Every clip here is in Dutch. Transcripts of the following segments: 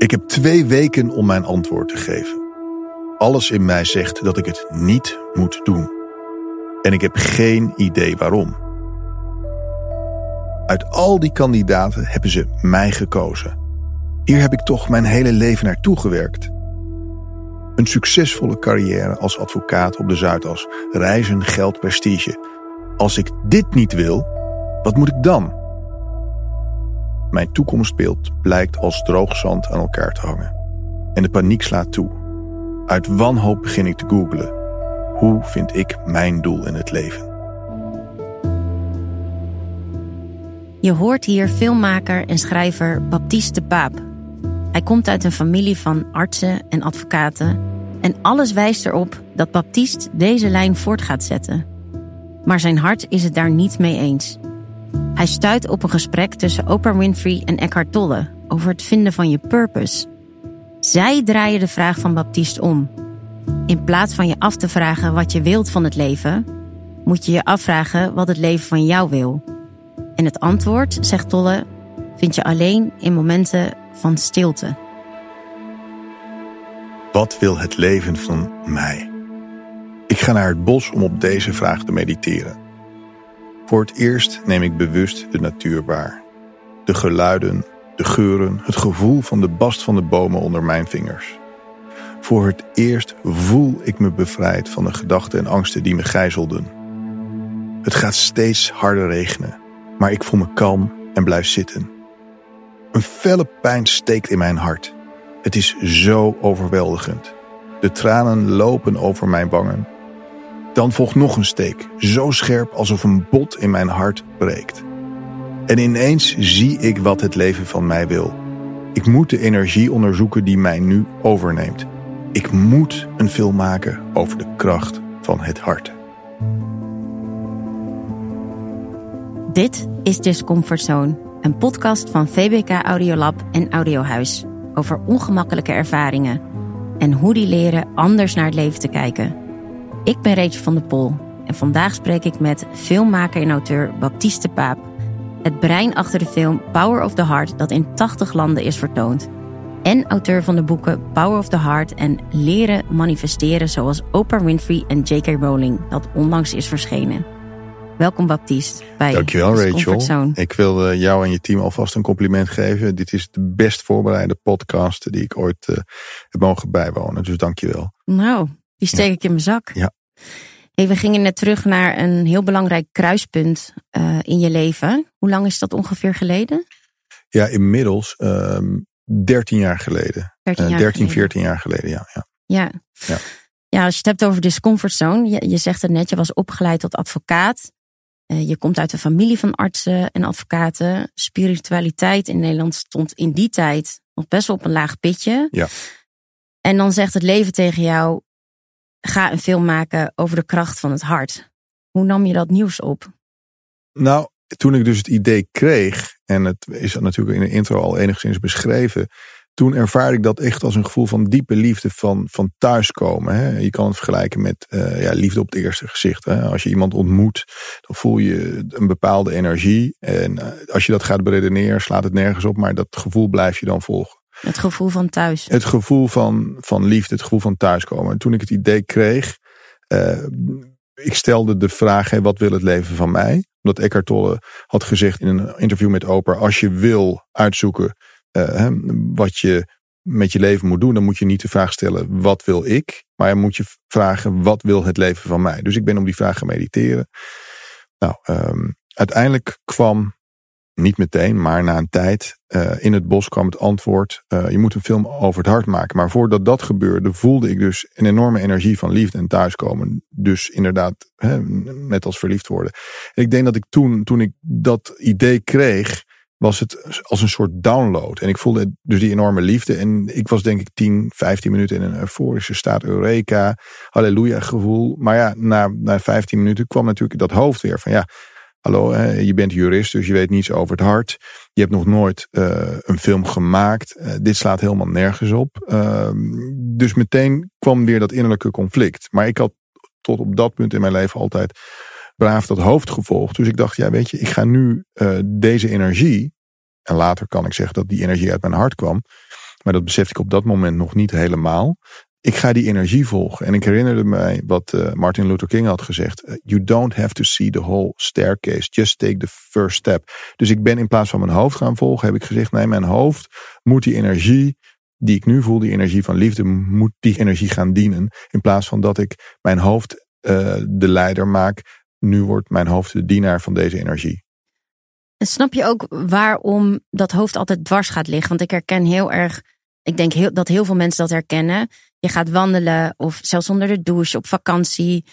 Ik heb twee weken om mijn antwoord te geven. Alles in mij zegt dat ik het niet moet doen. En ik heb geen idee waarom. Uit al die kandidaten hebben ze mij gekozen. Hier heb ik toch mijn hele leven naartoe gewerkt. Een succesvolle carrière als advocaat op de Zuidas, reizen, geld, prestige. Als ik dit niet wil, wat moet ik dan? Mijn toekomstbeeld blijkt als droog zand aan elkaar te hangen. En de paniek slaat toe. Uit wanhoop begin ik te googlen. Hoe vind ik mijn doel in het leven? Je hoort hier filmmaker en schrijver Baptiste de Paap. Hij komt uit een familie van artsen en advocaten. En alles wijst erop dat Baptiste deze lijn voort gaat zetten. Maar zijn hart is het daar niet mee eens. Hij stuit op een gesprek tussen Oprah Winfrey en Eckhart Tolle over het vinden van je purpose. Zij draaien de vraag van Baptiste om. In plaats van je af te vragen wat je wilt van het leven, moet je je afvragen wat het leven van jou wil. En het antwoord, zegt Tolle, vind je alleen in momenten van stilte. Wat wil het leven van mij? Ik ga naar het bos om op deze vraag te mediteren. Voor het eerst neem ik bewust de natuur waar. De geluiden, de geuren, het gevoel van de bast van de bomen onder mijn vingers. Voor het eerst voel ik me bevrijd van de gedachten en angsten die me gijzelden. Het gaat steeds harder regenen, maar ik voel me kalm en blijf zitten. Een felle pijn steekt in mijn hart. Het is zo overweldigend. De tranen lopen over mijn wangen. Dan volgt nog een steek, zo scherp alsof een bot in mijn hart breekt. En ineens zie ik wat het leven van mij wil. Ik moet de energie onderzoeken die mij nu overneemt. Ik moet een film maken over de kracht van het hart. Dit is Discomfort Zone, een podcast van VBK Audiolab en Audiohuis over ongemakkelijke ervaringen en hoe die leren anders naar het leven te kijken. Ik ben Rachel van der Pol en vandaag spreek ik met filmmaker en auteur Baptiste Paap. Het brein achter de film Power of the Heart dat in 80 landen is vertoond. En auteur van de boeken Power of the Heart en Leren manifesteren zoals Oprah Winfrey en J.K. Rowling dat onlangs is verschenen. Welkom Baptiste bij Dankjewel Rachel. Ik wil jou en je team alvast een compliment geven. Dit is de best voorbereide podcast die ik ooit eh, heb mogen bijwonen. Dus dankjewel. Nou, die steek ik in mijn zak. Ja. Hey, we gingen net terug naar een heel belangrijk kruispunt eh, in je leven. Hoe lang is dat ongeveer geleden? Ja, inmiddels ehm 13 jaar geleden. 13 Eh, jaar 13, geleden. 14 jaar geleden, ja. ja. Ja. Ja. ja, als je het hebt over discomfort zone. Je, je zegt het net, je was opgeleid tot advocaat. Eh, je komt uit een familie van artsen en advocaten. Spiritualiteit in Nederland stond in die tijd nog best wel op een laag pitje. Ja. En dan zegt het leven tegen jou: ga een film maken over de kracht van het hart. Hoe nam je dat nieuws op? Nou, toen ik dus het idee kreeg, en het is natuurlijk in de intro al enigszins beschreven, toen ervaarde ik dat echt als een gevoel van diepe liefde van, van thuiskomen. Hè. Je kan het vergelijken met eh, ja, liefde op het eerste gezicht. Hè. Als je iemand ontmoet, dan voel je een bepaalde energie. En eh, als je dat gaat beredeneren, slaat het nergens op, maar dat gevoel blijf je dan volgen. Het gevoel van thuis. Het gevoel van, van liefde, het gevoel van thuiskomen. En toen ik het idee kreeg, eh, ik stelde de vraag, hè, wat wil het leven van mij? Omdat Eckhart Tolle had gezegd in een interview met Oprah, als je wil uitzoeken eh, wat je met je leven moet doen, dan moet je niet de vraag stellen, wat wil ik? Maar dan moet je vragen, wat wil het leven van mij? Dus ik ben om die vraag gaan mediteren. Nou, ehm, uiteindelijk kwam, niet meteen, maar na een tijd, eh, in het bos kwam het antwoord, eh, je moet een film over het hart maken. Maar voordat dat gebeurde, voelde ik dus een enorme energie van liefde en thuiskomen. Dus inderdaad, hè, net als verliefd worden. En ik denk dat ik toen, toen ik dat idee kreeg, was het als een soort download. En ik voelde dus die enorme liefde. En ik was denk ik 10, 15 minuten in een euforische staat. Eureka, halleluja gevoel. Maar ja, na, na 15 minuten kwam natuurlijk dat hoofd weer van ja, hallo, je bent jurist, dus je weet niets over het hart. Je hebt nog nooit eh, een film gemaakt. Eh, dit slaat helemaal nergens op. Ehm, dus meteen kwam weer dat innerlijke conflict. Maar ik had tot op dat punt in mijn leven altijd braaf dat hoofd gevolgd. Dus ik dacht, ja, weet je, ik ga nu eh, deze energie. En later kan ik zeggen dat die energie uit mijn hart kwam. Maar dat besefte ik op dat moment nog niet helemaal. Ik ga die energie volgen. En ik herinnerde mij wat uh, Martin Luther King had gezegd. Uh, you don't have to see the whole staircase. Just take the first step. Dus ik ben in plaats van mijn hoofd gaan volgen, heb ik gezegd, nee, mijn hoofd moet die energie die ik nu voel, die energie van liefde, moet die energie gaan dienen. In plaats van dat ik mijn hoofd uh, de leider maak. Nu wordt mijn hoofd de dienaar van deze energie. En snap je ook waarom dat hoofd altijd dwars gaat liggen? Want ik herken heel erg, ik denk heel, dat heel veel mensen dat herkennen. Je gaat wandelen of zelfs onder de douche op vakantie.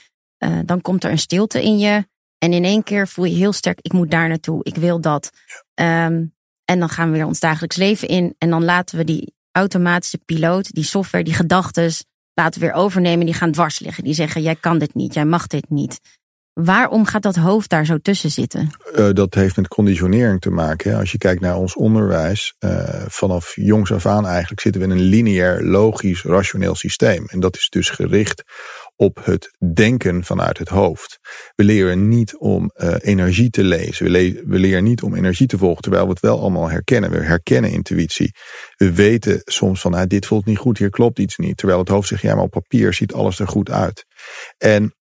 Uh, dan komt er een stilte in je. En in één keer voel je heel sterk, ik moet daar naartoe, ik wil dat. Um, en dan gaan we weer ons dagelijks leven in. En dan laten we die automatische piloot, die software, die gedachten, laten we weer overnemen. Die gaan dwars liggen. Die zeggen, jij kan dit niet, jij mag dit niet. Waarom gaat dat hoofd daar zo tussen zitten? Uh, dat heeft met conditionering te maken. Als je kijkt naar ons onderwijs, uh, vanaf jongs af aan eigenlijk zitten we in een lineair, logisch, rationeel systeem. En dat is dus gericht op het denken vanuit het hoofd. We leren niet om uh, energie te lezen. We, we, leren niet om energie te volgen, terwijl we het wel allemaal herkennen. We herkennen intuïtie. We weten soms van, ah, dit voelt niet goed, hier klopt iets niet. Terwijl het hoofd zegt, ja, maar op papier ziet alles er goed uit. En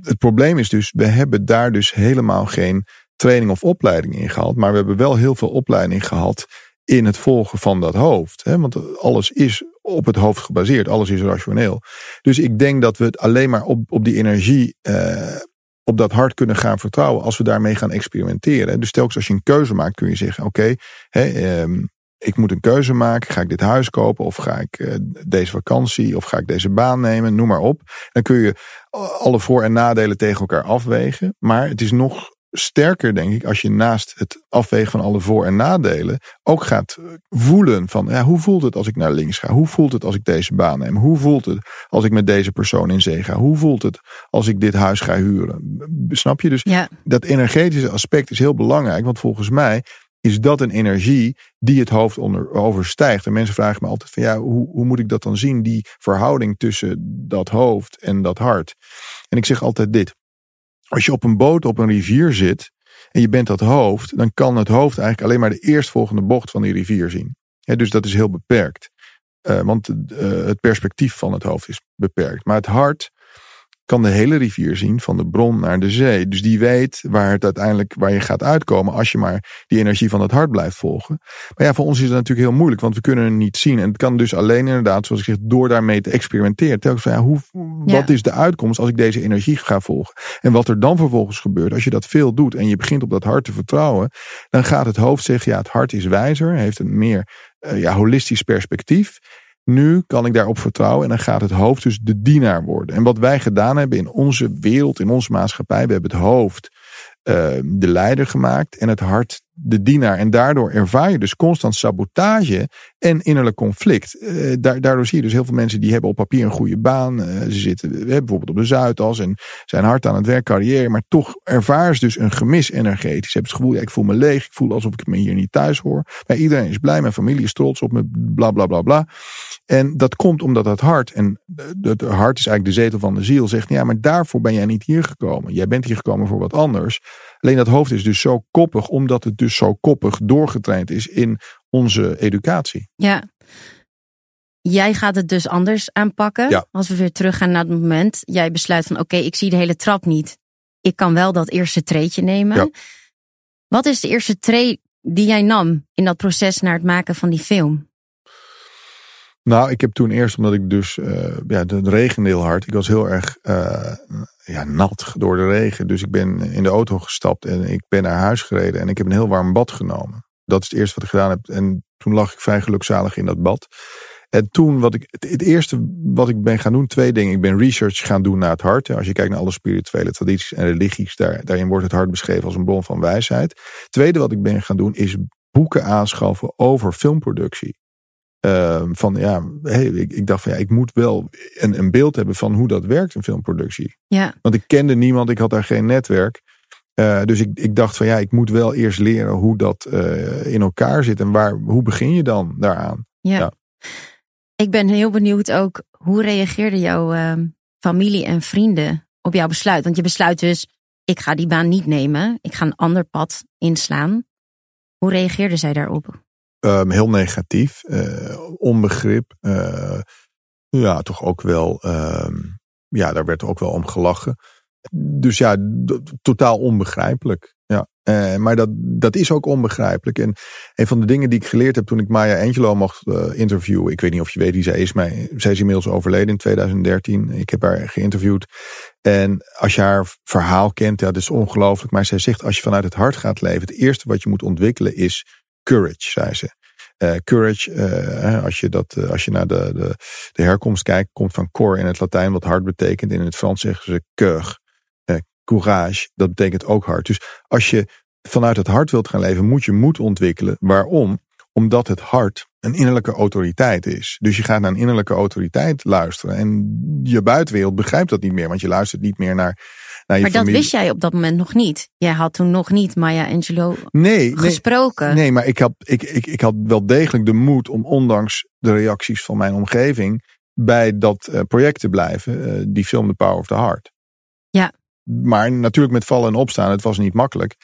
het probleem is dus, we hebben daar dus helemaal geen training of opleiding in gehad. Maar we hebben wel heel veel opleiding gehad in het volgen van dat hoofd. Hè? Want alles is op het hoofd gebaseerd, alles is rationeel. Dus ik denk dat we het alleen maar op, op die energie, eh, op dat hart kunnen gaan vertrouwen als we daarmee gaan experimenteren. Dus telkens als je een keuze maakt, kun je zeggen: Oké, okay, ik moet een keuze maken. Ga ik dit huis kopen? Of ga ik uh, deze vakantie? Of ga ik deze baan nemen? Noem maar op. Dan kun je alle voor- en nadelen tegen elkaar afwegen. Maar het is nog sterker, denk ik, als je naast het afwegen van alle voor- en nadelen ook gaat voelen van ja, hoe voelt het als ik naar links ga? Hoe voelt het als ik deze baan neem? Hoe voelt het als ik met deze persoon in zee ga? Hoe voelt het als ik dit huis ga huren? Snap je? Dus ja. dat energetische aspect is heel belangrijk, want volgens mij is dat een energie die het hoofd onder, overstijgt. En mensen vragen me altijd van ja, hoe, hoe moet ik dat dan zien? Die verhouding tussen dat hoofd en dat hart. En ik zeg altijd dit. Als je op een boot op een rivier zit en je bent dat hoofd, dan kan het hoofd eigenlijk alleen maar de eerstvolgende bocht van die rivier zien. dus dat is heel beperkt. Uh, want uh, het perspectief van het hoofd is beperkt. Maar het hart kan de hele rivier zien van de bron naar de zee. Dus die weet waar het uiteindelijk waar je gaat uitkomen als je maar die energie van het hart blijft volgen. Maar ja, voor ons is het natuurlijk heel moeilijk, want we kunnen het niet zien. En het kan dus alleen inderdaad, zoals ik zeg, door daarmee te experimenteren. Telkens van ja, hoe, wat is de uitkomst als ik deze energie ga volgen? En wat er dan vervolgens gebeurt, als je dat veel doet en je begint op dat hart te vertrouwen, dan gaat het hoofd zeggen, ja, het hart is wijzer, heeft een meer uh, ja, holistisch perspectief. Nu kan ik daarop vertrouwen en dan gaat het hoofd dus de dienaar worden. En wat wij gedaan hebben in onze wereld, in onze maatschappij, we hebben het hoofd uh, de leider gemaakt en het hart de dienaar. En daardoor ervaar je dus constant sabotage en innerlijk conflict. Uh, daardoor zie je dus heel veel mensen die hebben op papier een goede baan. Uh, ze zitten uh, bijvoorbeeld op de Zuidas en zijn hard aan het werk, carrière. Maar toch ervaar ze dus een gemis energetisch. Hebben het gevoel, ja, ik voel me leeg. Ik voel alsof ik me hier niet thuis hoor. Maar iedereen is blij, mijn familie is trots op me, bla bla bla bla. En dat komt omdat dat hart, en het hart is eigenlijk de zetel van de ziel, zegt, ja, maar daarvoor ben jij niet hier gekomen. Jij bent hier gekomen voor wat anders. Alleen dat hoofd is dus zo koppig, omdat het dus zo koppig doorgetraind is in onze educatie. Ja. Jij gaat het dus anders aanpakken. Ja. Als we weer teruggaan naar het moment. Jij besluit van oké, okay, ik zie de hele trap niet. Ik kan wel dat eerste treetje nemen. Ja. Wat is de eerste tree die jij nam in dat proces naar het maken van die film? Nou, ik heb toen eerst, omdat ik dus, uh, ja, het regende heel hard. Ik was heel erg uh, ja, nat door de regen. Dus ik ben in de auto gestapt en ik ben naar huis gereden. En ik heb een heel warm bad genomen. Dat is het eerste wat ik gedaan heb. En toen lag ik vrij gelukzalig in dat bad. En toen, wat ik, het, eerste wat ik ben gaan doen, twee dingen. Ik ben research gaan doen naar het hart. Als je kijkt naar alle spirituele tradities en religies, daar, daarin wordt het hart beschreven als een bron van wijsheid. Tweede wat ik ben gaan doen, is boeken aanschaffen over filmproductie. Uh, van ja, hey, ik, ik, dacht van ja, ik moet wel een, een beeld hebben van hoe dat werkt, een filmproductie. Ja. Want ik kende niemand, ik had daar geen netwerk. Uh, dus ik, ik dacht van ja, ik moet wel eerst leren hoe dat uh, in elkaar zit en waar, hoe begin je dan daaraan? Ja. ja. Ik ben heel benieuwd ook, hoe reageerden jouw uh, familie en vrienden op jouw besluit? Want je besluit dus, ik ga die baan niet nemen, ik ga een ander pad inslaan. Hoe reageerden zij daarop? Um, heel negatief, uh, onbegrip. Uh, ja, toch ook wel. Um, ja, daar werd ook wel om gelachen. Dus ja, totaal onbegrijpelijk. Ja. Uh, maar dat, dat is ook onbegrijpelijk. En een van de dingen die ik geleerd heb toen ik Maya Angelou mocht interviewen. Ik weet niet of je weet wie zij is, maar zij is inmiddels overleden in 2013. Ik heb haar geïnterviewd. En als je haar verhaal kent, ja, dat is ongelooflijk. Maar zij zegt, als je vanuit het hart gaat leven, het eerste wat je moet ontwikkelen is courage, zei ze. Uh, courage, uh, als, je dat, uh, als je naar de, de, de herkomst kijkt, komt van cor in het Latijn, wat hart betekent. In het Frans zeggen ze cœur, courage, dat betekent ook hart. Dus als je vanuit het hart wilt gaan leven, moet je moed ontwikkelen. Waarom? Omdat het hart een innerlijke autoriteit is. Dus je gaat naar een innerlijke autoriteit luisteren. En je buitenwereld begrijpt dat niet meer, want je luistert niet meer naar maar dat wist jij op dat moment nog niet. Jij had toen nog niet Maya Angelou nee, gesproken. Nee, nee maar ik had, ik, ik, ik had wel degelijk de moed om ondanks de reacties van mijn omgeving bij dat uh, project te blijven. Uh, die film The Power of the Heart. Ja. Maar natuurlijk met vallen en opstaan. Het was niet makkelijk.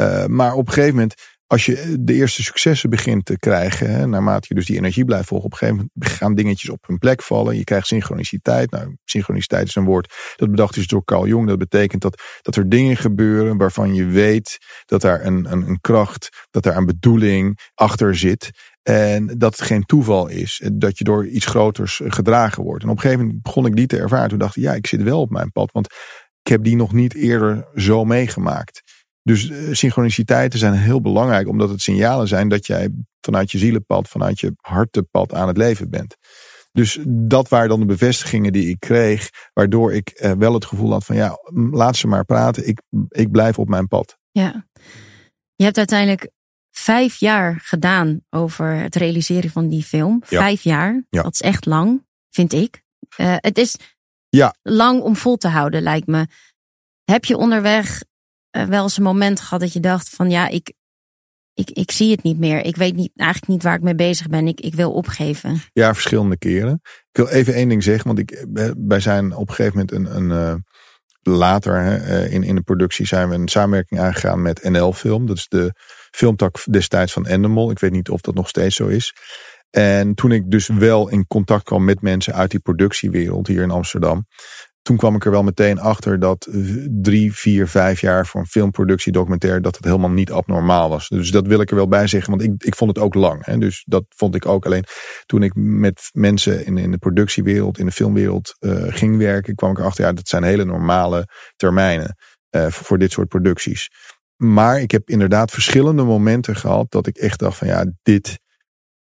Uh, maar op een gegeven moment als je de eerste successen begint te krijgen, hè, naarmate je dus die energie blijft volgen, op een gegeven moment gaan dingetjes op hun plek vallen. Je krijgt synchroniciteit. Nou, synchroniciteit is een woord dat bedacht is door Carl Jung. Dat betekent dat, dat er dingen gebeuren waarvan je weet dat daar een, een, een kracht, dat daar een bedoeling achter zit. En dat het geen toeval is. Dat je door iets groters gedragen wordt. En op een gegeven moment begon ik die te ervaren. Toen dacht ik, ja, ik zit wel op mijn pad. Want ik heb die nog niet eerder zo meegemaakt. Dus uh, synchroniciteiten zijn heel belangrijk, omdat het signalen zijn dat jij vanuit je zielenpad, vanuit je hartepad aan het leven bent. Dus dat waren dan de bevestigingen die ik kreeg, waardoor ik uh, wel het gevoel had van ja, laat ze maar praten, ik, ik blijf op mijn pad. Ja, je hebt uiteindelijk vijf jaar gedaan over het realiseren van die film. Ja. Vijf jaar, ja. dat is echt lang, vind ik. Uh, het is ja. lang om vol te houden, lijkt me. Heb je onderweg wel eens een moment gehad dat je dacht van ja, ik, ik, ik zie het niet meer. Ik weet niet, eigenlijk niet waar ik mee bezig ben. Ik, ik wil opgeven. Ja, verschillende keren. Ik wil even één ding zeggen, want ik, wij zijn op een gegeven moment een, een uh, later hè, in, in de productie zijn we een samenwerking aangegaan met NL Film. Dat is de filmtak destijds van Endemol. Ik weet niet of dat nog steeds zo is. En toen ik dus wel in contact kwam met mensen uit die productiewereld hier in Amsterdam, toen kwam ik er wel meteen achter dat drie, vier, vijf jaar voor een filmproductie documentaire dat het helemaal niet abnormaal was. Dus dat wil ik er wel bij zeggen, want ik, ik vond het ook lang. Hè. Dus dat vond ik ook alleen toen ik met mensen in, in de productiewereld, in de filmwereld uh, ging werken, kwam ik erachter, ja, dat zijn hele normale termijnen uh, voor, voor dit soort producties. Maar ik heb inderdaad verschillende momenten gehad dat ik echt dacht van ja, dit,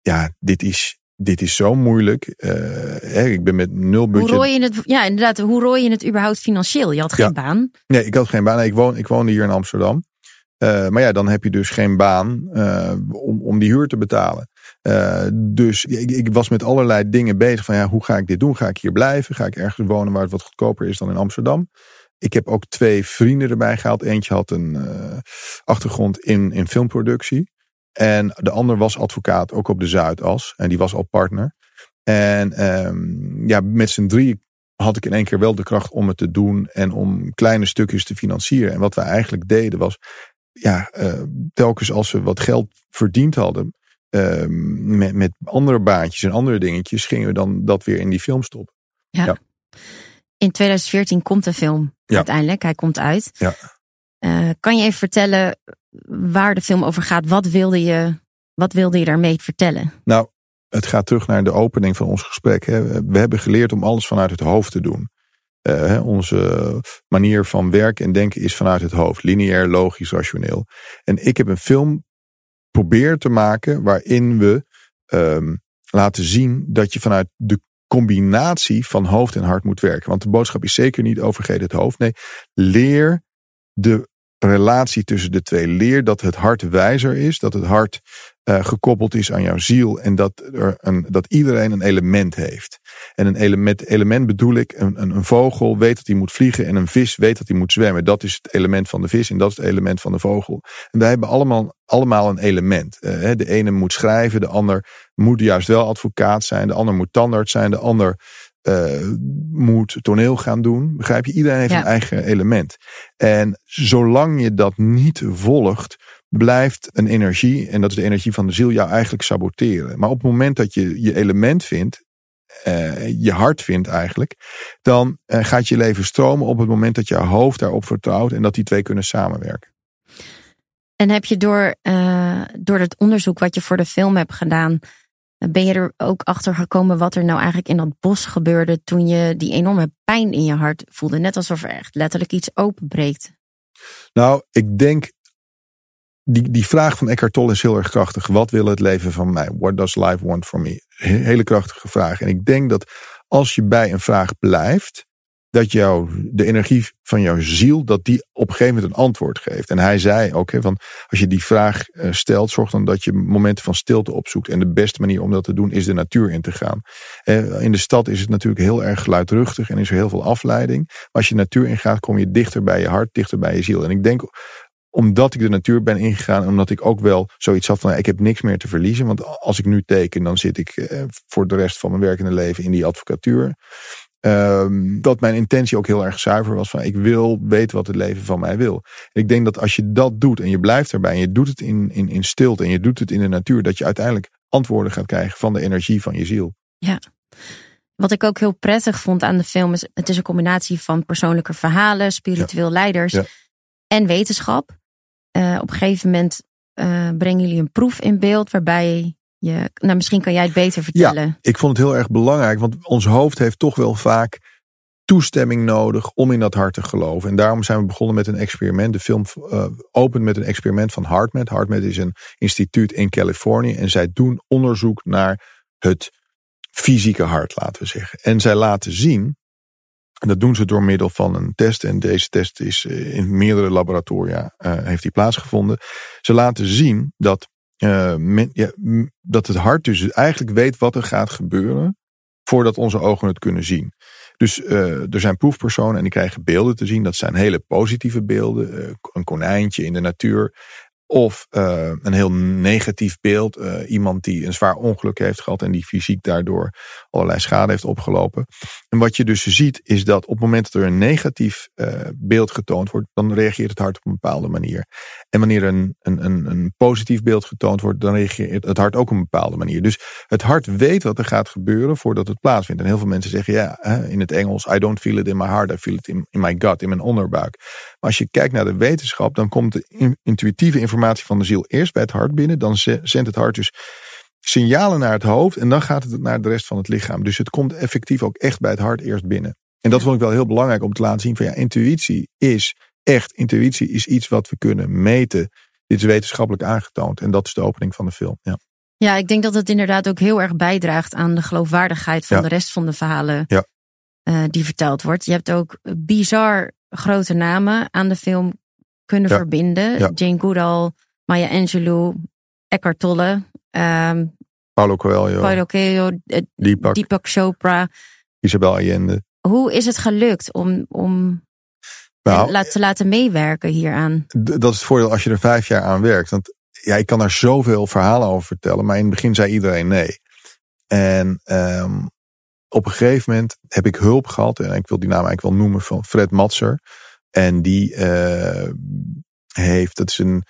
ja, dit is, dit is zo moeilijk. Uh, ik ben met nul budget. Hoe rooi je het, ja, inderdaad. Hoe rooi je het überhaupt financieel? Je had geen ja. baan. Nee, ik had geen baan. Nee, ik, woon, ik woonde hier in Amsterdam. Uh, maar ja, dan heb je dus geen baan uh, om, om die huur te betalen. dus ik, ik, was met allerlei dingen bezig. Van ja, hoe ga ik dit doen? Ga ik hier blijven? Ga ik ergens wonen waar het wat goedkoper is dan in Amsterdam? Ik heb ook twee vrienden erbij gehaald. Eentje had een achtergrond in, in filmproductie. En de ander was advocaat, ook op de Zuidas. En die was al partner. En um, ja, met z'n drie had ik in één keer wel de kracht om het te doen. En om kleine stukjes te financieren. En wat we eigenlijk deden was, ja, uh, telkens als we wat geld verdiend hadden. Uh, met, met andere baantjes en andere dingetjes, gingen we dan dat weer in die film stoppen. Ja. ja. In 2014 komt de film ja. uiteindelijk. Hij komt uit. Ja. Uh, kan je even vertellen waar de film over gaat? Wat wilde je, wat wilde je daarmee vertellen? Nou, het gaat terug naar de opening van ons gesprek. Hè. We hebben geleerd om alles vanuit het hoofd te doen. Uh, onze manier van werken en denken is vanuit het hoofd. Lineair, logisch, rationeel. En ik heb een film probeer te maken waarin we um, laten zien dat je vanuit de combinatie van hoofd en hart moet werken. Want de boodschap is zeker niet overgeet het hoofd. Nee, leer de relatie tussen de twee. Leer dat het hart wijzer is, dat het hart uh, gekoppeld is aan jouw ziel en dat, er een, dat iedereen een element heeft. En een element, element bedoel ik, een, een, een, vogel weet dat hij moet vliegen en een vis weet dat hij moet zwemmen. Dat is het element van de vis en dat is het element van de vogel. En wij hebben allemaal, allemaal een element. Uh, de ene moet schrijven, de ander moet juist wel advocaat zijn, de ander moet tandarts zijn, de ander uh, moet toneel gaan doen. Begrijp je? Iedereen heeft ja. een eigen element. En zolang je dat niet volgt, blijft een energie, en dat is de energie van de ziel, jou eigenlijk saboteren. Maar op het moment dat je je element vindt, uh, je hart vindt eigenlijk, dan uh, gaat je leven stromen op het moment dat je hoofd daarop vertrouwt en dat die twee kunnen samenwerken. En heb je door, door het onderzoek wat je voor de film hebt gedaan, ben je er ook achter gekomen wat er nou eigenlijk in dat bos gebeurde toen je die enorme pijn in je hart voelde? Net alsof er echt letterlijk iets openbreekt. Nou, ik denk die, die vraag van Eckhart Tolle is heel erg krachtig. Wat wil het leven van mij? What does life want for me? Hele krachtige vraag. En ik denk dat als je bij een vraag blijft, dat jou, de energie van jouw ziel, dat die op een gegeven moment een antwoord geeft. En hij zei ook, hè, van, als je die vraag eh, stelt, zorg dan dat je momenten van stilte opzoekt. En de beste manier om dat te doen is de natuur in te gaan. Eh, in de stad is het natuurlijk heel erg geluidruchtig en is er heel veel afleiding. Maar als je de natuur ingaat, kom je dichter bij je hart, dichter bij je ziel. En ik denk omdat ik de natuur ben ingegaan. Omdat ik ook wel zoiets had van ik heb niks meer te verliezen. Want als ik nu teken, dan zit ik eh, voor de rest van mijn werkende leven in die advocatuur. Um, dat mijn intentie ook heel erg zuiver was van ik wil weten wat het leven van mij wil. ik denk dat als je dat doet en je blijft erbij en je doet het in, in, in stilte en je doet het in de natuur, dat je uiteindelijk antwoorden gaat krijgen van de energie van je ziel. Ja. Wat ik ook heel prettig vond aan de film is, het is een combinatie van persoonlijke verhalen, spiritueel leiders en wetenschap. Uh, op een gegeven moment uh, brengen jullie een proef in beeld waarbij je, nou misschien kan jij het beter vertellen. Ja, ik vond het heel erg belangrijk, want ons hoofd heeft toch wel vaak toestemming nodig om in dat hart te geloven. En daarom zijn we begonnen met een experiment. De film uh, opent met een experiment van HeartMath. HeartMath is een instituut in Californië en zij doen onderzoek naar het fysieke hart, laten we zeggen. En zij laten zien en dat doen ze door middel van een test. En deze test is eh, in meerdere laboratoria uh, heeft die plaatsgevonden. Ze laten zien dat, uh, men, ja, dat het hart dus eigenlijk weet wat er gaat gebeuren. Voordat onze ogen het kunnen zien. Dus uh, er zijn proefpersonen en die krijgen beelden te zien. Dat zijn hele positieve beelden. een konijntje in de natuur. Of uh, een heel negatief beeld. Uh, iemand die een zwaar ongeluk heeft gehad en die fysiek daardoor allerlei schade heeft opgelopen. En wat je dus ziet is dat op het moment dat er een negatief uh, beeld getoond wordt, dan reageert het hart op een bepaalde manier. En wanneer een, een, een, een positief beeld getoond wordt, dan reageert het hart ook op een bepaalde manier. Dus het hart weet wat er gaat gebeuren voordat het plaatsvindt. En heel veel mensen zeggen ja, in het Engels, I don't feel it in my heart, I feel it in, in my gut, in mijn onderbuik. Maar als je kijkt naar de wetenschap, dan komt de intuïtieve informatie van de ziel eerst bij het hart binnen. Dan zendt het hart dus signalen naar het hoofd en dan gaat het naar de rest van het lichaam. Dus het komt effectief ook echt bij het hart eerst binnen. En dat vond ik wel heel belangrijk om te laten zien van ja, intuïtie is echt, intuïtie is iets wat we kunnen meten. Dit is wetenschappelijk aangetoond en dat is de opening van de film. Ja. Ja, ik denk dat het inderdaad ook heel erg bijdraagt aan de geloofwaardigheid van de rest van de verhalen ja. uh, die verteld wordt. Je hebt ook bizar grote namen aan de film kunnen verbinden. Jane Goodall, Maya Angelou, Eckhart Tolle. Um, Paulo Coelho. Paulo Coelho, uh, Deepak. Deepak Chopra. Isabel Allende. Hoe is het gelukt om, om nou, te laten meewerken hieraan? Dat is het voordeel als je er vijf jaar aan werkt. Want ja, ik kan daar zoveel verhalen over vertellen. Maar in het begin zei iedereen nee. En um, op een gegeven moment heb ik hulp gehad. En ik wil die naam eigenlijk wel noemen van Fred Matser. En die uh, heeft, dat is een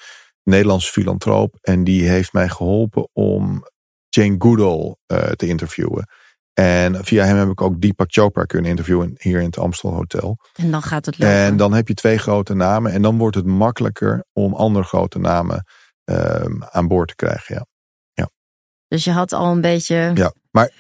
Nederlands filantroop. En die heeft mij geholpen om Jane Goodall uh, te interviewen. En via hem heb ik ook Deepak Chopra kunnen interviewen hier in het Amstel Hotel. En dan gaat het lopen. En dan heb je twee grote namen. En dan wordt het makkelijker om andere grote namen uh, aan boord te krijgen. Ja. ja. Dus je had al een beetje. Ja, maar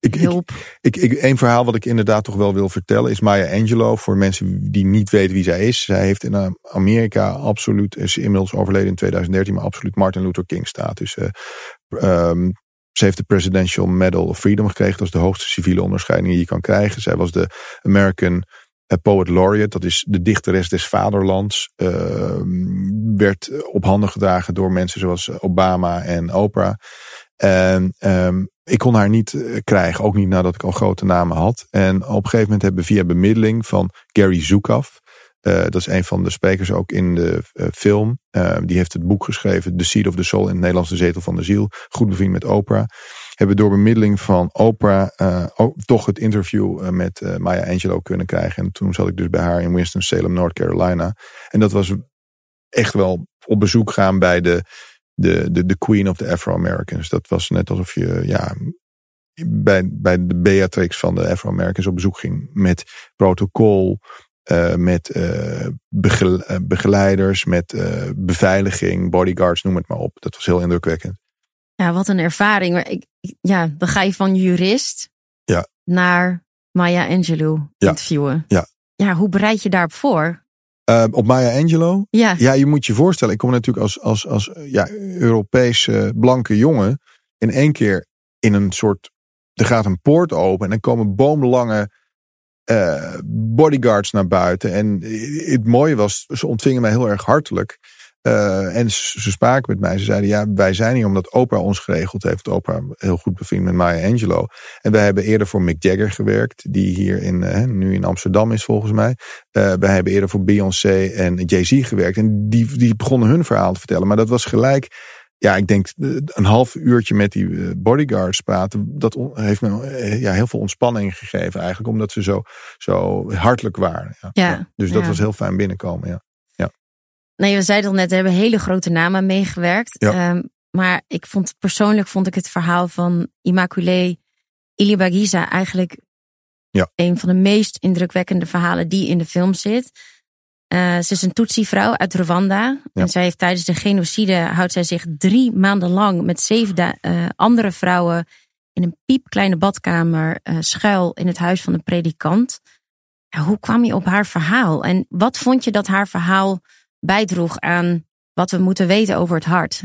ik, hulp. Ik, ik, een verhaal wat ik inderdaad toch wel wil vertellen is Maya Angelou. Voor mensen die niet weten wie zij is. Zij heeft in eh, Amerika absoluut, is inmiddels overleden in 2013, maar absoluut Martin Luther King status. Uh, um, ze heeft de Presidential Medal of Freedom gekregen. Dat is de hoogste civiele onderscheiding die je kan krijgen. Zij was de American eh, Poet Laureate. Dat is de dichteres des vaderlands. Uh, werd op handen gedragen door mensen zoals Obama en Oprah. En um, ik kon haar niet eh, krijgen, ook niet nadat ik al grote namen had. En op een gegeven moment hebben we via bemiddeling van Gary Zukav, uh, dat is een van de sprekers ook in de uh, film. Die heeft het boek geschreven, The Seed of the Soul in het Nederlands, De Zetel van de Ziel. Goed bevriend met Oprah. Hebben door bemiddeling van Oprah toch het interview met Maya Angelou kunnen krijgen. En toen zat ik dus bij haar in Winston-Salem, North Carolina. En dat was echt wel op bezoek gaan bij de, de, de, de Queen of the Afro-Americans. Dat was net alsof je ja, bij, bij de Beatrix van de Afro-Americans op bezoek ging. Met protocol, uh, met uh, begeleiders, met beveiliging, bodyguards, noem het maar op. Dat was heel indrukwekkend. Ja, wat een ervaring. Ik, ja, dan ga je van jurist ja. naar Maya Angelou ja. interviewen. Ja. ja, hoe bereid je daarop voor? Uh, op Maya Angelou? Ja. Ja, je moet je voorstellen, ik kom natuurlijk als, als, als ja, Europese blanke jongen in één keer in een soort. Er gaat een poort open en dan komen boomlange uh, bodyguards naar buiten. En het mooie was, ze ontvingen mij heel erg hartelijk. Uh, en ze spraken met mij. Ze zeiden: Ja, wij zijn hier omdat Oprah ons geregeld heeft. Oprah heel goed bevriend met Maya Angelou. En wij hebben eerder voor Mick Jagger gewerkt, die hier in, uh, nu in Amsterdam is volgens mij. Uh, wij hebben eerder voor Beyoncé en Jay-Z gewerkt. En die, die begonnen hun verhaal te vertellen. Maar dat was gelijk. Ja, ik denk een half uurtje met die bodyguards praten. Dat heeft me ja, heel veel ontspanning gegeven eigenlijk. Omdat ze zo, zo hartelijk waren. Ja. Ja, dus dat ja. was heel fijn binnenkomen. Ja. Nee, we zeiden al net, er hebben hele grote namen meegewerkt. Ja. Um, maar ik vond persoonlijk vond ik het verhaal van Immaculée Ilibagiza eigenlijk ja. een van de meest indrukwekkende verhalen die in de film zit. Uh, ze is een Tutsi-vrouw uit Rwanda. Ja. En zij heeft tijdens de genocide houdt zij zich drie maanden lang met zeven uh, andere vrouwen in een piepkleine badkamer uh, schuil in het huis van een predikant. Ja, hoe kwam je op haar verhaal? En wat vond je dat haar verhaal bijdroeg aan wat we moeten weten over het hart?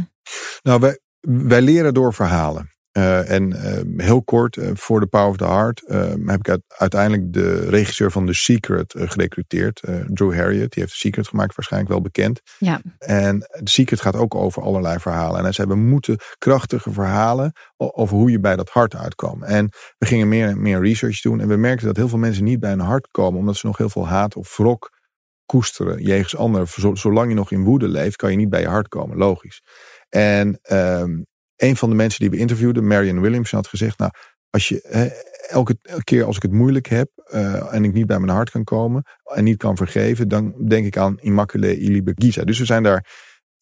Nou, wij, wij leren door verhalen. Uh, en uh, heel kort, uh, voor The Power of the Heart heb ik uit, uiteindelijk de regisseur van The Secret gerecruiteerd. Drew Harriet, die heeft The Secret gemaakt, waarschijnlijk wel bekend. Ja. En The Secret gaat ook over allerlei verhalen. En hij zei, we moeten krachtige verhalen over hoe je bij dat hart uitkomt. En we gingen meer en meer research doen. En we merkten dat heel veel mensen niet bij een hart komen, omdat ze nog heel veel haat of wrok koesteren jegens anderen. Zolang je nog in woede leeft, kan je niet bij je hart komen, logisch. En um, een van de mensen die we interviewden, Marion Williamson, had gezegd: Nou, als je elke, keer als ik het moeilijk heb uh, en ik niet bij mijn hart kan komen en niet kan vergeven, dan denk ik aan Immaculée Ilibagiza. Dus we zijn daar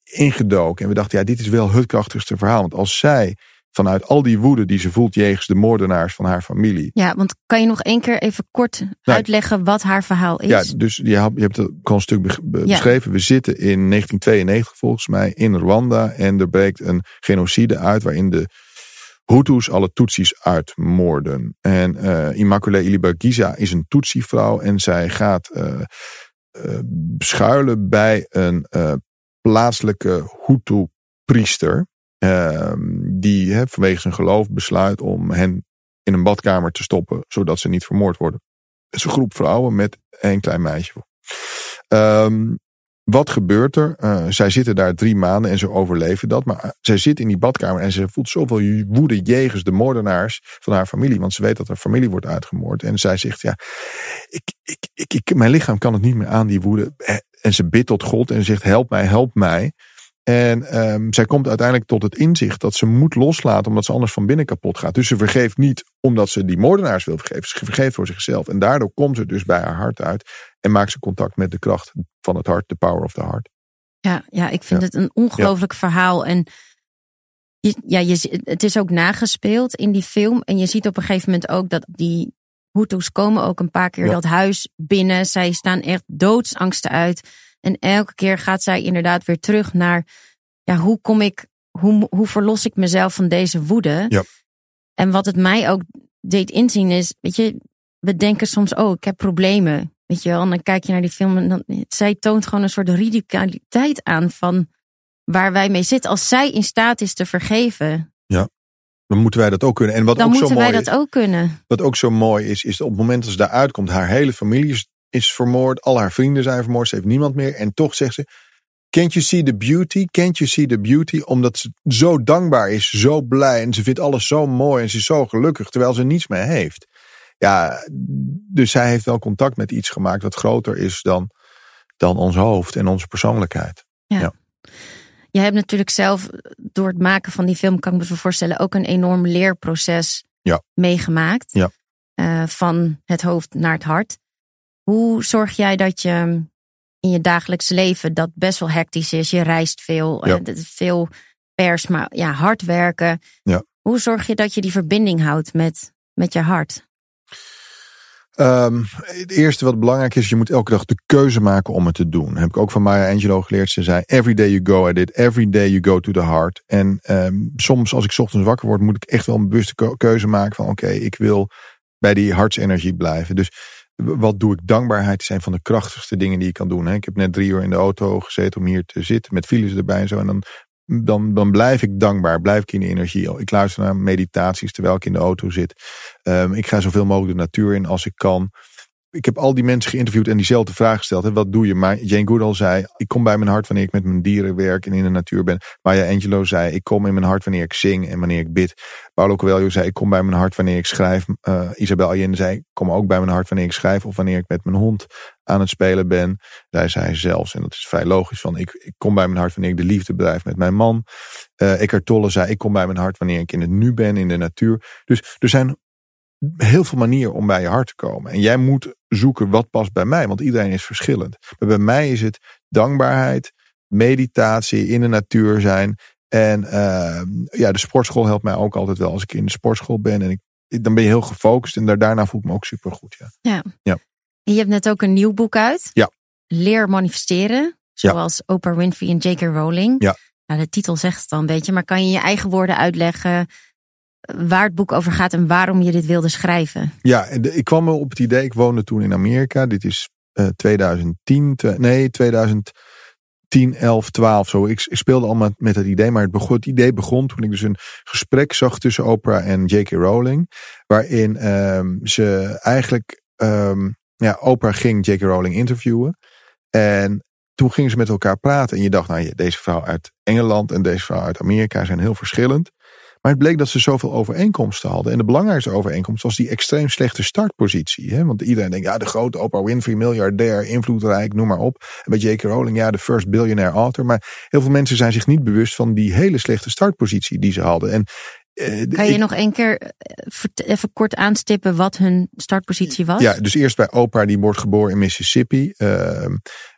ingedoken en we dachten: ja, dit is wel het krachtigste verhaal. Want als zij vanuit al die woede die ze voelt jegens de moordenaars van haar familie. Ja, want kan je nog één keer even kort Nou, uitleggen wat haar verhaal is? Ja, dus je hebt, je hebt het al een stuk beschreven. Ja. We zitten in 1992 volgens mij in Rwanda en er breekt een genocide uit waarin de Hutus alle Tutsis uitmoorden. En uh, Immaculée Ilibagiza is een Tutsi-vrouw en zij gaat uh, uh, schuilen bij een plaatselijke Hutu-priester. Uh, die he, vanwege zijn geloof besluit om hen in een badkamer te stoppen, zodat ze niet vermoord worden. Het is een groep vrouwen met één klein meisje. Um, wat gebeurt er? Uh, zij zitten daar drie maanden en ze overleven dat. Maar zij zit in die badkamer en ze voelt zoveel woede jegens de moordenaars van haar familie. Want ze weet dat haar familie wordt uitgemoord. En zij zegt, ja, ik, ik, ik, ik, mijn lichaam kan het niet meer aan, die woede. En ze bidt tot God en zegt, help mij, help mij. En um, zij komt uiteindelijk tot het inzicht dat ze moet loslaten omdat ze anders van binnen kapot gaat. Dus ze vergeeft niet omdat ze die moordenaars wil vergeven. Ze vergeeft voor zichzelf. En daardoor komt ze dus bij haar hart uit en maakt ze contact met de kracht van het hart, de power of the heart. Ja, ja ik vind ja. het een ongelooflijk ja. verhaal. En je, ja, je, het is ook nagespeeld in die film. En je ziet op een gegeven moment ook dat die Hutus komen ook een paar keer ja. dat huis binnen. Zij staan echt doodsangsten uit. En elke keer gaat zij inderdaad weer terug naar, ja, hoe kom ik, hoe, hoe verlos ik mezelf van deze woede? Ja. En wat het mij ook deed inzien is, weet je, we denken soms, oh, ik heb problemen. Weet je wel, en dan kijk je naar die film en dan, zij toont gewoon een soort radicaliteit aan van waar wij mee zitten. Als zij in staat is te vergeven. Ja, dan moeten wij dat ook kunnen. En wat dan ook moeten zo wij mooi dat ook kunnen. Wat ook zo mooi is, is op het moment dat ze daar uitkomt, haar hele familie is, is vermoord, al haar vrienden zijn vermoord, ze heeft niemand meer. En toch zegt ze, can't you see the beauty? Can't you see the beauty? Omdat ze zo dankbaar is, zo blij en ze vindt alles zo mooi en ze is zo gelukkig, terwijl ze niets meer heeft. Ja, dus zij heeft wel contact met iets gemaakt wat groter is dan, dan ons hoofd en onze persoonlijkheid. Ja. ja. Je hebt natuurlijk zelf door het maken van die film, kan ik me voorstellen, ook een enorm leerproces ja. meegemaakt. Ja. Uh, van het hoofd naar het hart. Hoe zorg jij dat je in je dagelijks leven dat best wel hectisch is. Je reist veel, Ja. het is veel pers, maar ja, hard werken. Ja. Hoe zorg je dat je die verbinding houdt met, met je hart? Ehm, het eerste wat belangrijk is, je moet elke dag de keuze maken om het te doen. Heb ik ook van Maya Angelou geleerd. Ze zei, every day you go at it, every day you go to the heart. En ehm, soms als ik 's ochtends wakker word, moet ik echt wel een bewuste keu- keuze maken van oké, ik wil bij die hartsenergie blijven. Dus wat doe ik? Dankbaarheid een van de krachtigste dingen die je kan doen. Hè? Ik heb net drie uur in de auto gezeten om hier te zitten met files erbij en zo. En dan, dan, dan blijf ik dankbaar, blijf ik in de energie. Ik luister naar meditaties terwijl ik in de auto zit. Ehm, ik ga zoveel mogelijk de natuur in als ik kan. Ik heb al die mensen geïnterviewd en diezelfde vraag gesteld. Hè, wat doe je? Maar Jane Goodall zei, ik kom bij mijn hart wanneer ik met mijn dieren werk en in de natuur ben. Maya Angelou zei, ik kom in mijn hart wanneer ik zing en wanneer ik bid. Paulo Coelho zei, ik kom bij mijn hart wanneer ik schrijf. Eh, Isabel Allende zei, ik kom ook bij mijn hart wanneer ik schrijf of wanneer ik met mijn hond aan het spelen ben. Zij zei zelfs, en dat is vrij logisch, van ik, ik kom bij mijn hart wanneer ik de liefde bedrijf met mijn man. Eh Eckhart Tolle zei, ik kom bij mijn hart wanneer ik in het nu ben, in de natuur. Dus er zijn heel veel manieren om bij je hart te komen. En jij moet zoeken wat past bij mij, want iedereen is verschillend. Maar bij mij is het dankbaarheid, meditatie, in de natuur zijn. En uh, ja, de sportschool helpt mij ook altijd wel als ik in de sportschool ben. En ik, dan ben je heel gefocust en daar, daarna voel ik me ook super goed. Ja. Ja. Ja. En je hebt net ook een nieuw boek uit. Ja. Leer manifesteren. Zoals Oprah Winfrey en J.K. Rowling. Ja. Nou, de titel zegt het al een beetje, maar kan je je eigen woorden uitleggen waar het boek over gaat en waarom je dit wilde schrijven? Ja, ik kwam op het idee, ik woonde toen in Amerika. Dit is uh, 2010, nee 2010, 11, 12 zo. Ik, ik speelde al met, het idee, maar het, begon, het idee begon toen ik dus een gesprek zag tussen Oprah en J.K. Rowling. Waarin um, ze eigenlijk, um, ja, Oprah ging J.K. Rowling interviewen. En toen gingen ze met elkaar praten. En je dacht, nou, deze vrouw uit Engeland en deze vrouw uit Amerika zijn heel verschillend. Maar het bleek dat ze zoveel overeenkomsten hadden. En de belangrijkste overeenkomst was die extreem slechte startpositie. Hè? Want iedereen denkt, ja, de grote Oprah Winfrey, miljardair, invloedrijk, noem maar op. En bij J.K. Rowling, ja, de first billionaire author. Maar heel veel mensen zijn zich niet bewust van die hele slechte startpositie die ze hadden. En uh, kan je ik, nog een keer even kort aanstippen wat hun startpositie was? Ja, dus eerst bij Oprah, die wordt geboren in Mississippi. Uh,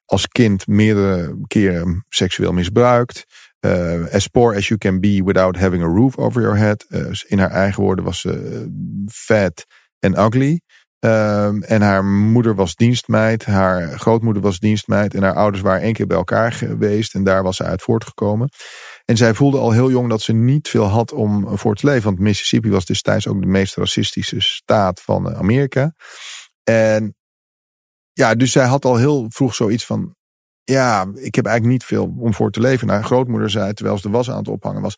als kind meerdere keren seksueel misbruikt. Uh, as poor as you can be without having a roof over your head. Uh, in haar eigen woorden was ze uh, fat en ugly. Um, en haar moeder was dienstmeid, haar grootmoeder was dienstmeid en haar ouders waren één keer bij elkaar geweest en daar was ze uit voortgekomen. En zij voelde al heel jong dat ze niet veel had om voor te leven, want Mississippi was destijds ook de meest racistische staat van Amerika. En ja, dus zij had al heel vroeg zoiets van, ja, ik heb eigenlijk niet veel om voor te leven. En haar grootmoeder zei, terwijl ze de was aan het ophangen was,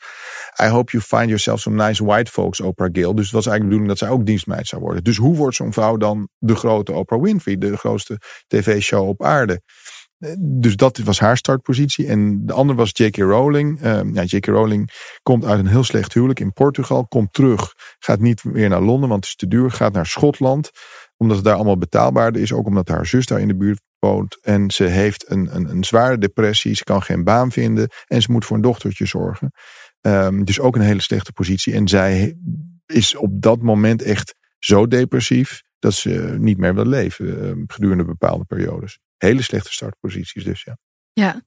I hope you find yourself some nice white folks, Oprah Gill. Dus het was eigenlijk de bedoeling dat zij ook dienstmeid zou worden. Dus hoe wordt zo'n vrouw dan de grote Oprah Winfrey, de grootste tv-show op aarde? Dus dat was haar startpositie. En de andere was J.K. Rowling. Uh, ja, J.K. Rowling komt uit een heel slecht huwelijk in Portugal. Komt terug. Gaat niet meer naar Londen, want het is te duur. Gaat naar Schotland. Omdat het daar allemaal betaalbaarder is. Ook omdat haar zus daar in de buurt woont. En ze heeft een, een, een zware depressie. Ze kan geen baan vinden. En ze moet voor een dochtertje zorgen. Um, dus ook een hele slechte positie. En zij is op dat moment echt zo depressief. Dat ze niet meer wil leven. Uh, gedurende bepaalde periodes. Hele slechte startposities dus, ja. Ja,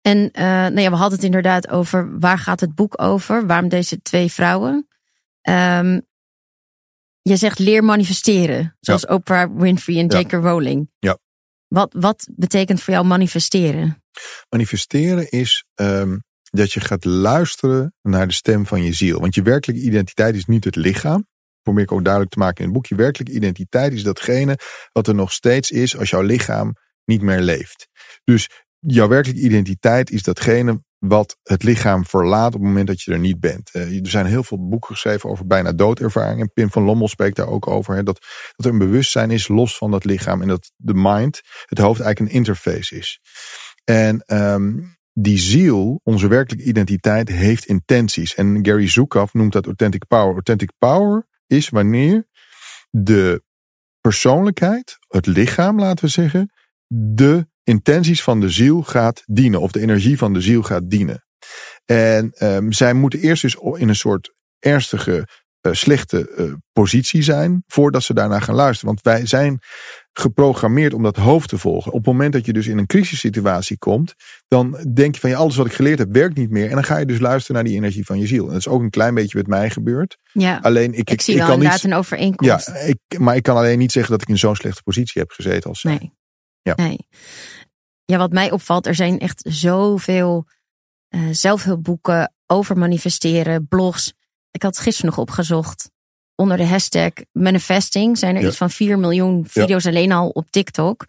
en uh, nou ja, we hadden het inderdaad over waar gaat het boek over? Waarom deze twee vrouwen? Um, je zegt leer manifesteren, zoals ja. Oprah Winfrey en J.K. Ja. Rowling. Ja. Wat, wat betekent voor jou manifesteren? Manifesteren is um, dat je gaat luisteren naar de stem van je ziel. Want je werkelijke identiteit is niet het lichaam. Probeer ik ook duidelijk te maken in het boek. Je werkelijke identiteit is datgene wat er nog steeds is als jouw lichaam niet meer leeft. Dus jouw werkelijke identiteit is datgene wat het lichaam verlaat op het moment dat je er niet bent. Uh, er zijn heel veel boeken geschreven over bijna doodervaringen. Pim van Lommel spreekt daar ook over. Hè, dat, dat er een bewustzijn is los van dat lichaam. En dat de mind, het hoofd, eigenlijk een interface is. En um, die ziel, onze werkelijke identiteit, heeft intenties. En Gary Zukav noemt dat authentic power. Authentic power is wanneer de persoonlijkheid, het lichaam laten we zeggen, de intenties van de ziel gaat dienen. Of de energie van de ziel gaat dienen. En um, zij moeten eerst dus in een soort ernstige slechte positie zijn voordat ze daarna gaan luisteren. Want wij zijn geprogrammeerd om dat hoofd te volgen. Op het moment dat je dus in een crisissituatie komt, dan denk je van ja, alles wat ik geleerd heb werkt niet meer. En dan ga je dus luisteren naar die energie van je ziel. En dat is ook een klein beetje met mij gebeurd. Ja, alleen ik, ik, ik zie ik wel kan inderdaad niet, een overeenkomst. Ja, ik, maar ik kan alleen niet zeggen dat ik in zo'n slechte positie heb gezeten als zij. Nee. Ja. nee. Ja, wat mij opvalt, er zijn echt zoveel uh, zelfhulpboeken over manifesteren, blogs. Ik had gisteren nog opgezocht onder de hashtag manifesting zijn er iets van 4 miljoen video's alleen al op TikTok.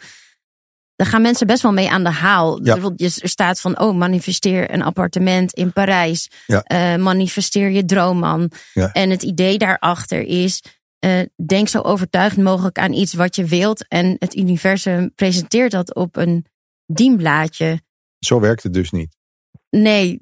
Daar gaan mensen best wel mee aan de haal. Ja. Er staat van, oh, manifesteer een appartement in Parijs. Uh, manifesteer je droomman. En het idee daarachter is, uh, denk zo overtuigend mogelijk aan iets wat je wilt. En het universum presenteert dat op een dienblaadje. Zo werkt het dus niet. Nee,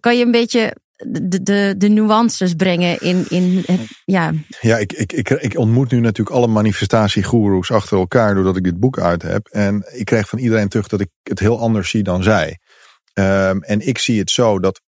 kan je een beetje de, de, de nuances brengen in, in ja. Ja, ik, ik, ik, ik ontmoet nu natuurlijk alle manifestatiegoeroes achter elkaar doordat ik dit boek uit heb. En ik krijg van iedereen terug dat ik het heel anders zie dan zij. Um, en ik zie het zo dat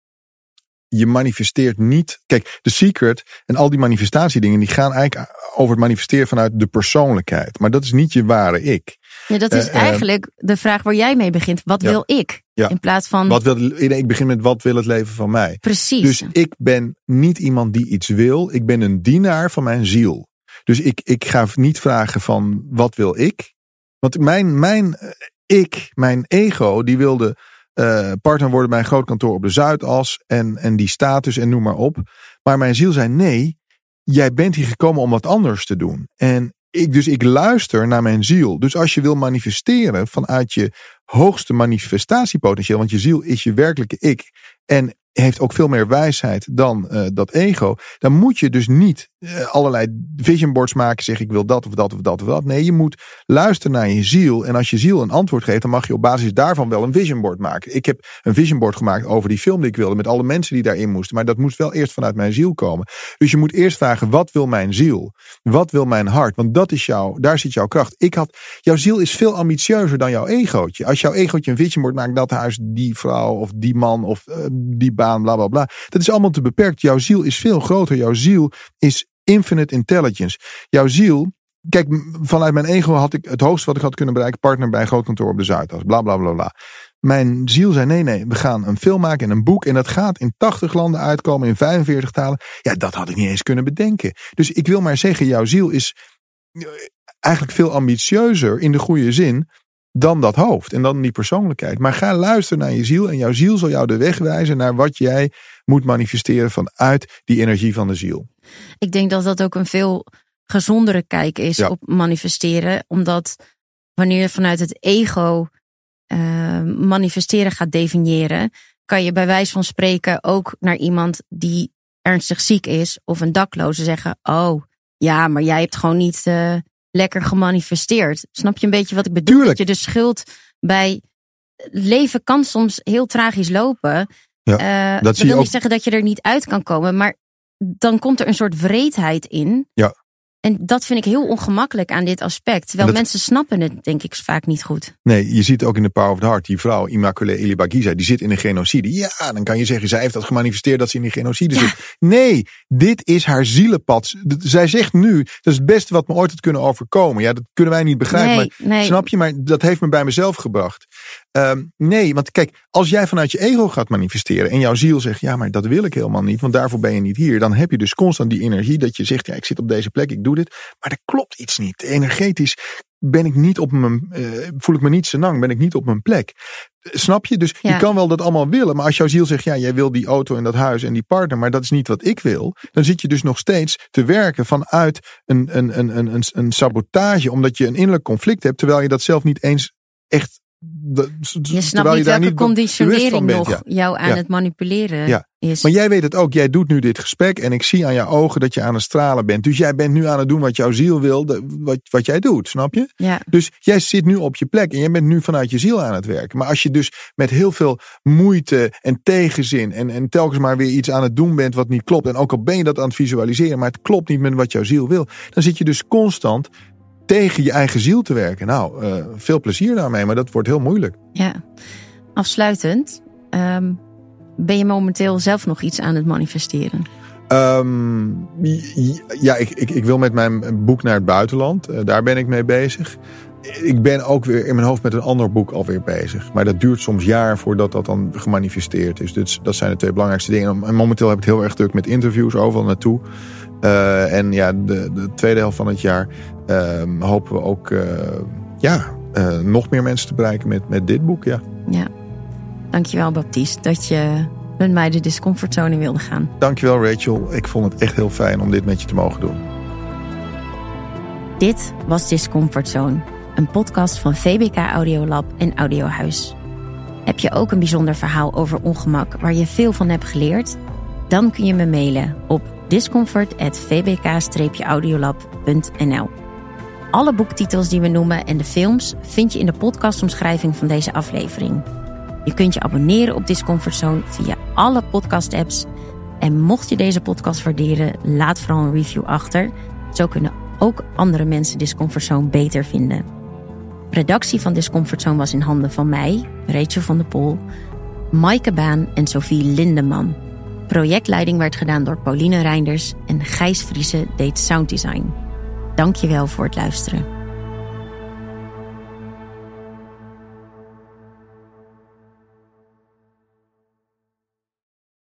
je manifesteert niet. Kijk, de secret en al die manifestatiedingen die gaan eigenlijk over het manifesteren vanuit de persoonlijkheid. Maar dat is niet je ware ik. Ja, dat is uh, eigenlijk de vraag waar jij mee begint. Wat wil ik? Ja. In plaats van. Wat wil, ik begin met wat wil het leven van mij? Precies. Dus ik ben niet iemand die iets wil. Ik ben een dienaar van mijn ziel. Dus ik, ik ga niet vragen van wat wil ik? Want mijn, mijn eh, ik, mijn ego, die wilde uh, partner worden bij een groot kantoor op de Zuidas. En, en die status en noem maar op. Maar mijn ziel zei nee, jij bent hier gekomen om wat anders te doen. En ik, dus ik luister naar mijn ziel. Dus als je wil manifesteren vanuit je hoogste manifestatiepotentieel, want je ziel is je werkelijke ik. En heeft ook veel meer wijsheid dan uh, dat ego. Dan moet je dus niet uh, allerlei vision boards maken. Zeg ik wil dat of dat of dat of dat. Nee, je moet luisteren naar je ziel. En als je ziel een antwoord geeft, dan mag je op basis daarvan wel een vision board maken. Ik heb een vision board gemaakt over die film die ik wilde. Met alle mensen die daarin moesten. Maar dat moest wel eerst vanuit mijn ziel komen. Dus je moet eerst vragen, wat wil mijn ziel? Wat wil mijn hart? Want dat is jouw, daar zit jouw kracht. Ik had, jouw ziel is veel ambitieuzer dan jouw egootje. Als jouw egootje een vision board maakt, dat huis, die vrouw of die man of uh, die baan, bla bla bla. Dat is allemaal te beperkt. Jouw ziel is veel groter. Jouw ziel is infinite intelligence. Jouw ziel. Kijk, vanuit mijn ego had ik het hoogste wat ik had kunnen bereiken. Partner bij een groot kantoor op de Zuidas. Bla bla bla bla. Mijn ziel zei: nee, nee, we gaan een film maken en een boek. En dat gaat in 80 landen uitkomen, in 45 talen. Ja, dat had ik niet eens kunnen bedenken. Dus ik wil maar zeggen: jouw ziel is eh, eigenlijk veel ambitieuzer in de goede zin dan dat hoofd en dan die persoonlijkheid. Maar ga luisteren naar je ziel en jouw ziel zal jou de weg wijzen naar wat jij moet manifesteren vanuit die energie van de ziel. Ik denk dat dat ook een veel gezondere kijk is op manifesteren, omdat wanneer je vanuit het ego uh, manifesteren gaat definiëren, kan je bij wijze van spreken ook naar iemand die ernstig ziek is of een dakloze zeggen: Oh, ja, maar jij hebt gewoon niet uh, lekker gemanifesteerd. Snap je een beetje wat ik bedoel? Tuurlijk. Dat je de schuld bij leven kan soms heel tragisch lopen. Ja, uh, dat wil niet zeggen dat je er niet uit kan komen, maar dan komt er een soort wreedheid in. Ja. En dat vind ik heel ongemakkelijk aan dit aspect. Terwijl mensen snappen het denk ik vaak niet goed. Nee, je ziet ook in de Power of the Heart. Die vrouw, Immaculée Elibagiza, die zit in een genocide. Ja, dan kan je zeggen, zij heeft dat gemanifesteerd dat ze in die genocide zit. Nee, dit is haar zielenpad. Zij zegt nu, dat is het beste wat me ooit had kunnen overkomen. Ja, dat kunnen wij niet begrijpen. Nee, maar, nee. Snap je? Maar dat heeft me bij mezelf gebracht. Um, nee, want kijk, als jij vanuit je ego gaat manifesteren en jouw ziel zegt, ja, maar dat wil ik helemaal niet, want daarvoor ben je niet hier, dan heb je dus constant die energie dat je zegt, ja, ik zit op deze plek, ik doe dit, maar er klopt iets niet. Energetisch ben ik niet op mijn, uh, voel ik me niet senang, ben ik niet op mijn plek. Snap je? Dus ja. je kan wel dat allemaal willen, maar als jouw ziel zegt, ja, jij wil die auto en dat huis en die partner, maar dat is niet wat ik wil, dan zit je dus nog steeds te werken vanuit een, een, een, een, een sabotage, omdat je een innerlijk conflict hebt, terwijl je dat zelf niet eens echt de, je snapt niet welke conditionering nog ja. jou aan het manipuleren ja. is. Maar jij weet het ook. Jij doet nu dit gesprek en ik zie aan jouw ogen dat je aan het stralen bent. Dus jij bent nu aan het doen wat jouw ziel wil, wat, wat jij doet. Snap je? Ja. Dus jij zit nu op je plek en jij bent nu vanuit je ziel aan het werken. Maar als je dus met heel veel moeite en tegenzin en, en telkens maar weer iets aan het doen bent wat niet klopt. En ook al ben je dat aan het visualiseren, maar het klopt niet met wat jouw ziel wil. Dan zit je dus constant tegen je eigen ziel te werken. Nou, uh, veel plezier daarmee, maar dat wordt heel moeilijk. Ja, afsluitend. Um, ben je momenteel zelf nog iets aan het manifesteren? Ehm, ja, ik, ik, ik wil met mijn boek naar het buitenland. Eh, daar ben ik mee bezig. Ik ben ook weer in mijn hoofd met een ander boek alweer bezig. Maar dat duurt soms jaar voordat dat dan gemanifesteerd is. Dus dat zijn de twee belangrijkste dingen. En momenteel heb ik het heel erg druk met interviews overal naartoe. Uh, en ja, de, de, tweede helft van het jaar uh, hopen we ook uh, ja, nog meer mensen te bereiken met, met dit boek. Ja. ja, dankjewel Baptiste dat je met mij de discomfortzone wilde gaan. Dankjewel Rachel. Ik vond het echt heel fijn om dit met je te mogen doen. Dit was Discomfortzone, een podcast van VBK Audiolab en Audiohuis. Heb je ook een bijzonder verhaal over ongemak waar je veel van hebt geleerd? Dan kun je me mailen op discomfort.vbk-audiolab.nl. Alle boektitels die we noemen en de films vind je in de podcastomschrijving van deze aflevering. Je kunt je abonneren op Discomfort Zone via alle podcast-apps. En mocht je deze podcast waarderen, laat vooral een review achter. Zo kunnen ook andere mensen Discomfort Zone beter vinden. Redactie van Discomfort Zone was in handen van mij, Rachel van der Pol, Maaike Baan en Sophie Lindeman. Projectleiding werd gedaan door Pauline Reinders en Gijs Vriese deed sounddesign. Dankjewel voor het luisteren.